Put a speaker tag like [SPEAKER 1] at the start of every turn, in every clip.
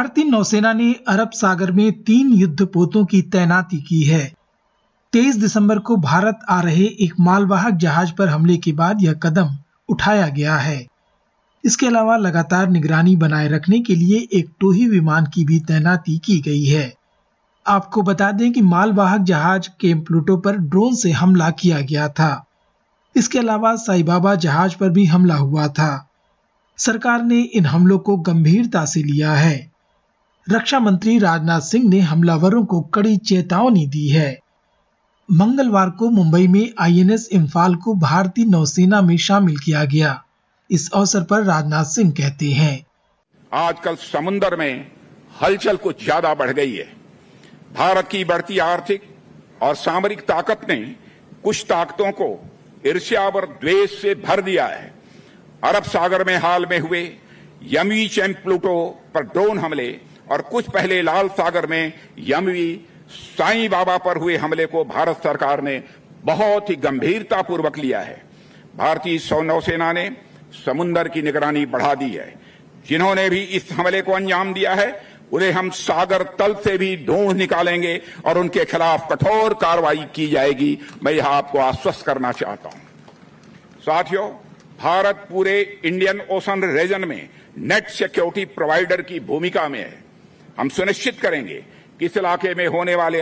[SPEAKER 1] भारतीय नौसेना ने अरब सागर में तीन युद्धपोतों की तैनाती की है। 23 दिसंबर को भारत आ रहे एक मालवाहक जहाज़ पर हमले के बाद यह कदम उठाया गया है। इसके अलावा लगातार निगरानी बनाए रखने के लिए एक टोही विमान की भी तैनाती की गई है। आपको बता दें कि मालवाहक जहाज़ के प्लूटो पर ड्रोन से हमला किया गया था। इसके अलावा साईबाबा जहाज़ पर भी हमला हुआ था। सरकार ने इन हमलों को गंभीरता से लिया है। रक्षा मंत्री राजनाथ सिंह ने हमलावरों को कड़ी चेतावनी दी है। मंगलवार को मुंबई में आईएनएस इम्फाल को भारतीय नौसेना में शामिल किया गया। इस अवसर पर राजनाथ सिंह कहते हैं,
[SPEAKER 2] आजकल समुद्र में हलचल कुछ ज़्यादा बढ़ गई है। भारत की बढ़ती आर्थिक और सामरिक ताकत ने कुछ ताकतों को ईर्ष्या और द्वेष से भर दिया है। अरब सागर में हाल में हुए यमी चैम प्लूटो पर ड्रोन हमले और कुछ पहले लाल सागर में यमवी साई बाबा पर हुए हमले को भारत सरकार ने बहुत ही गंभीरता पूर्वक लिया है। भारतीय नौसेना ने समुन्दर की निगरानी बढ़ा दी है। जिन्होंने भी इस हमले को अंजाम दिया है, उन्हें हम सागर तल से भी ढूंढ निकालेंगे और उनके खिलाफ कठोर कार्रवाई की जाएगी। मैं यह आपको आश्वस्त करना चाहता हूँ। साथियों, भारत पूरे इंडियन ओशन रीजन में नेट सिक्योरिटी प्रोवाइडर की भूमिका में है। हम सुनिश्चित करेंगे कि इस इलाके में होने वाले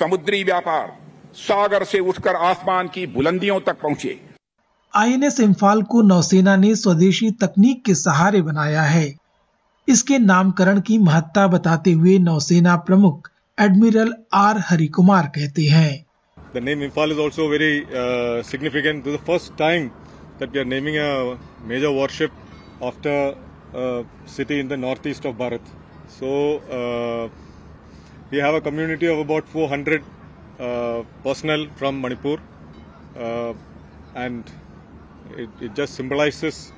[SPEAKER 2] समुद्री व्यापार सागर से उठकर आसमान की बुलंदियों तक पहुँचे
[SPEAKER 1] आईएनएस इम्फाल को नौसेना ने स्वदेशी तकनीक के सहारे बनाया है इसके नामकरण की महत्ता बताते हुए नौसेना प्रमुख एडमिरल आर हरिकुमार कहते हैं
[SPEAKER 3] The name Imphal is also very uh, significant. This is the first time that we are naming a major warship after a city in the northeast of Bharat. So uh, we have a community of about 400 uh, personnel from Manipur, uh, and it, it, just symbolizes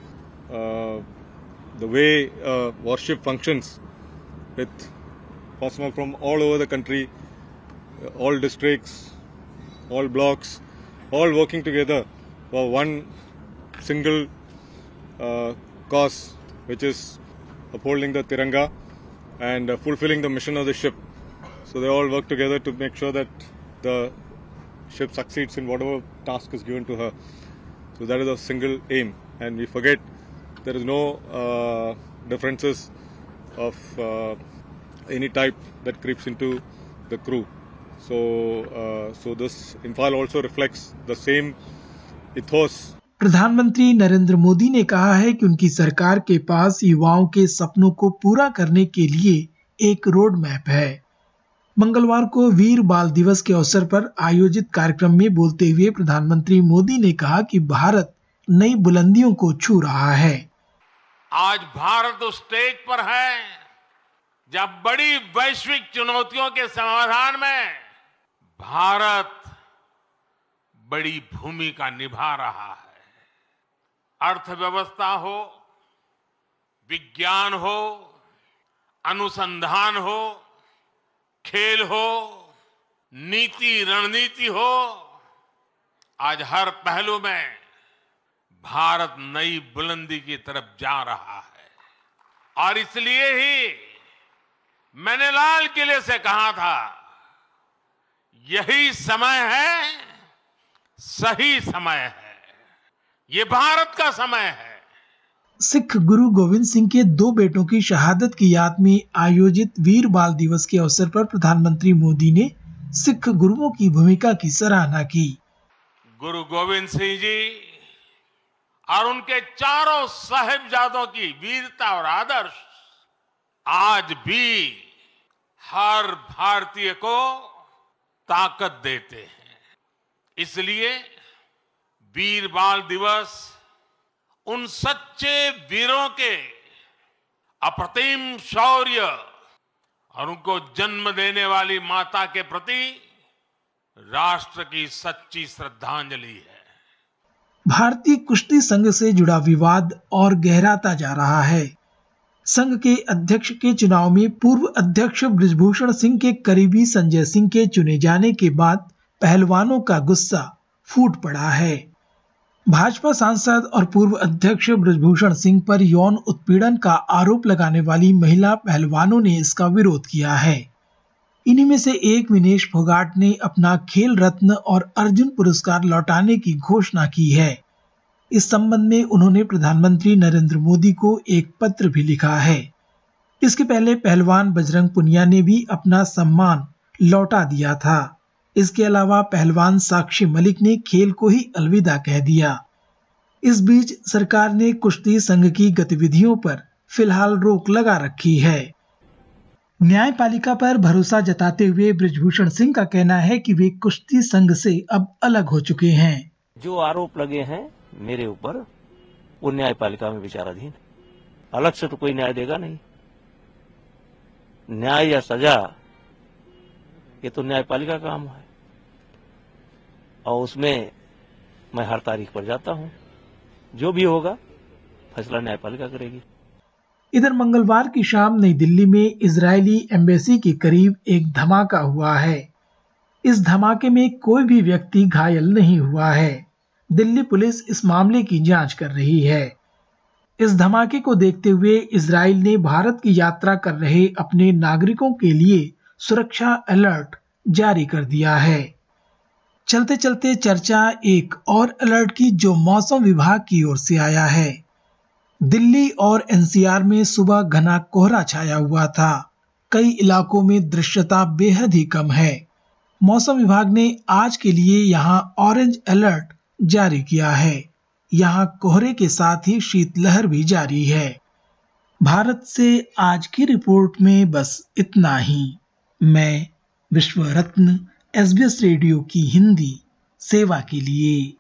[SPEAKER 3] the way warship functions with personnel from all over the country, all districts, all blocks, all working together for one single uh, cause, which is upholding the Tiranga and uh, fulfilling the mission of the ship. So they all work together to make sure that the ship succeeds in whatever task is given to her. So that is a single aim, and we forget there is no uh, differences of uh, any type that creeps into the crew. So, uh, so this Imphal also reflects the same ethos
[SPEAKER 1] प्रधानमंत्री नरेंद्र मोदी ने कहा है कि उनकी सरकार के पास युवाओं के सपनों को पूरा करने के लिए एक रोड मैप है। मंगलवार को वीर बाल दिवस के अवसर पर आयोजित कार्यक्रम में बोलते हुए प्रधानमंत्री मोदी ने कहा कि भारत नई बुलंदियों को छू रहा है।
[SPEAKER 4] आज भारत उस स्टेज पर है, जब बड़ी वैश्विक चुनौतियों के समाधान में भारत बड़ी भूमिका निभा रहा है। अर्थव्यवस्था हो, विज्ञान हो, अनुसंधान हो, खेल हो, नीति, रणनीति हो, आज हर पहलू में भारत नई बुलंदी की तरफ़ जा रहा है। और इसलिए ही मैंने लाल किले से कहा था, यही समय है, सही समय है। ये भारत का समय है।
[SPEAKER 1] सिख गुरु गोविंद सिंह के दो बेटों की शहादत की याद में आयोजित वीर बाल दिवस के अवसर पर प्रधानमंत्री मोदी ने सिख गुरुओं की भूमिका की सराहना की।
[SPEAKER 4] गुरु गोविंद सिंह जी और उनके चारों साहेबजादों की वीरता और आदर्श आज भी हर भारतीय को ताकत देते हैं। इसलिए वीर बाल दिवस उन सच्चे वीरों के अप्रतिम शौर्य और उनको जन्म देने वाली माता के प्रति राष्ट्र की सच्ची श्रद्धांजलि है।
[SPEAKER 1] भारतीय कुश्ती संघ से जुड़ा विवाद और गहराता जा रहा है। संघ के अध्यक्ष के चुनाव में पूर्व अध्यक्ष ब्रिजभूषण सिंह के करीबी संजय सिंह के चुने जाने के बाद पहलवानों का गुस्सा फूट पड़ा है। भाजपा सांसद और पूर्व अध्यक्ष ब्रजभूषण सिंह पर यौन उत्पीड़न का आरोप लगाने वाली महिला पहलवानों ने इसका विरोध किया है। इन्हीं में से एक विनेश फोगाट ने अपना खेल रत्न और अर्जुन पुरस्कार लौटाने की घोषणा की है। इस संबंध में उन्होंने प्रधानमंत्री नरेंद्र मोदी को एक पत्र भी लिखा है। इसके पहले पहलवान बजरंग पुनिया ने भी अपना सम्मान लौटा दिया था। इसके अलावा पहलवान साक्षी मलिक ने खेल को ही अलविदा कह दिया। इस बीच सरकार ने कुश्ती संघ की गतिविधियों पर फ़िलहाल रोक लगा रखी है। न्यायपालिका पर भरोसा जताते हुए ब्रजभूषण सिंह का कहना है कि वे कुश्ती संघ से अब अलग हो चुके हैं।
[SPEAKER 5] जो आरोप लगे हैं मेरे ऊपर, वो न्यायपालिका में विचाराधीन अलग से तो कोई न्याय देगा नहीं। न्याय या सजा, ये तो न्यायपालिका का काम है। और उसमें मैं हर तारीख पर जाता हूँ। जो भी होगा, फैसला न्यायपालिका करेगी।
[SPEAKER 1] इधर मंगलवार की शाम नई दिल्ली में इजरायली एम्बेसी के करीब एक धमाका हुआ है। इस धमाके में कोई भी व्यक्ति घायल नहीं हुआ है। दिल्ली पुलिस इस मामले की जाँच कर रही है। इस धमाके को देखते हुए इसराइल ने भारत की यात्रा कर रहे अपने नागरिकों के लिए सुरक्षा अलर्ट जारी कर दिया है। चलते चलते चर्चा एक और अलर्ट की जो मौसम विभाग की ओर से आया है। दिल्ली और एनसीआर में सुबह घना कोहरा छाया हुआ था। कई इलाकों में दृश्यता बेहद ही कम है। मौसम विभाग ने आज के लिए यहाँ ऑरेंज अलर्ट जारी किया है। यहाँ कोहरे के साथ ही शीतलहर भी जारी है। भारत से आज की रिपोर्ट में बस इतना ही। मैं विश्व रत्न SBS रेडियो की हिंदी सेवा के लिए।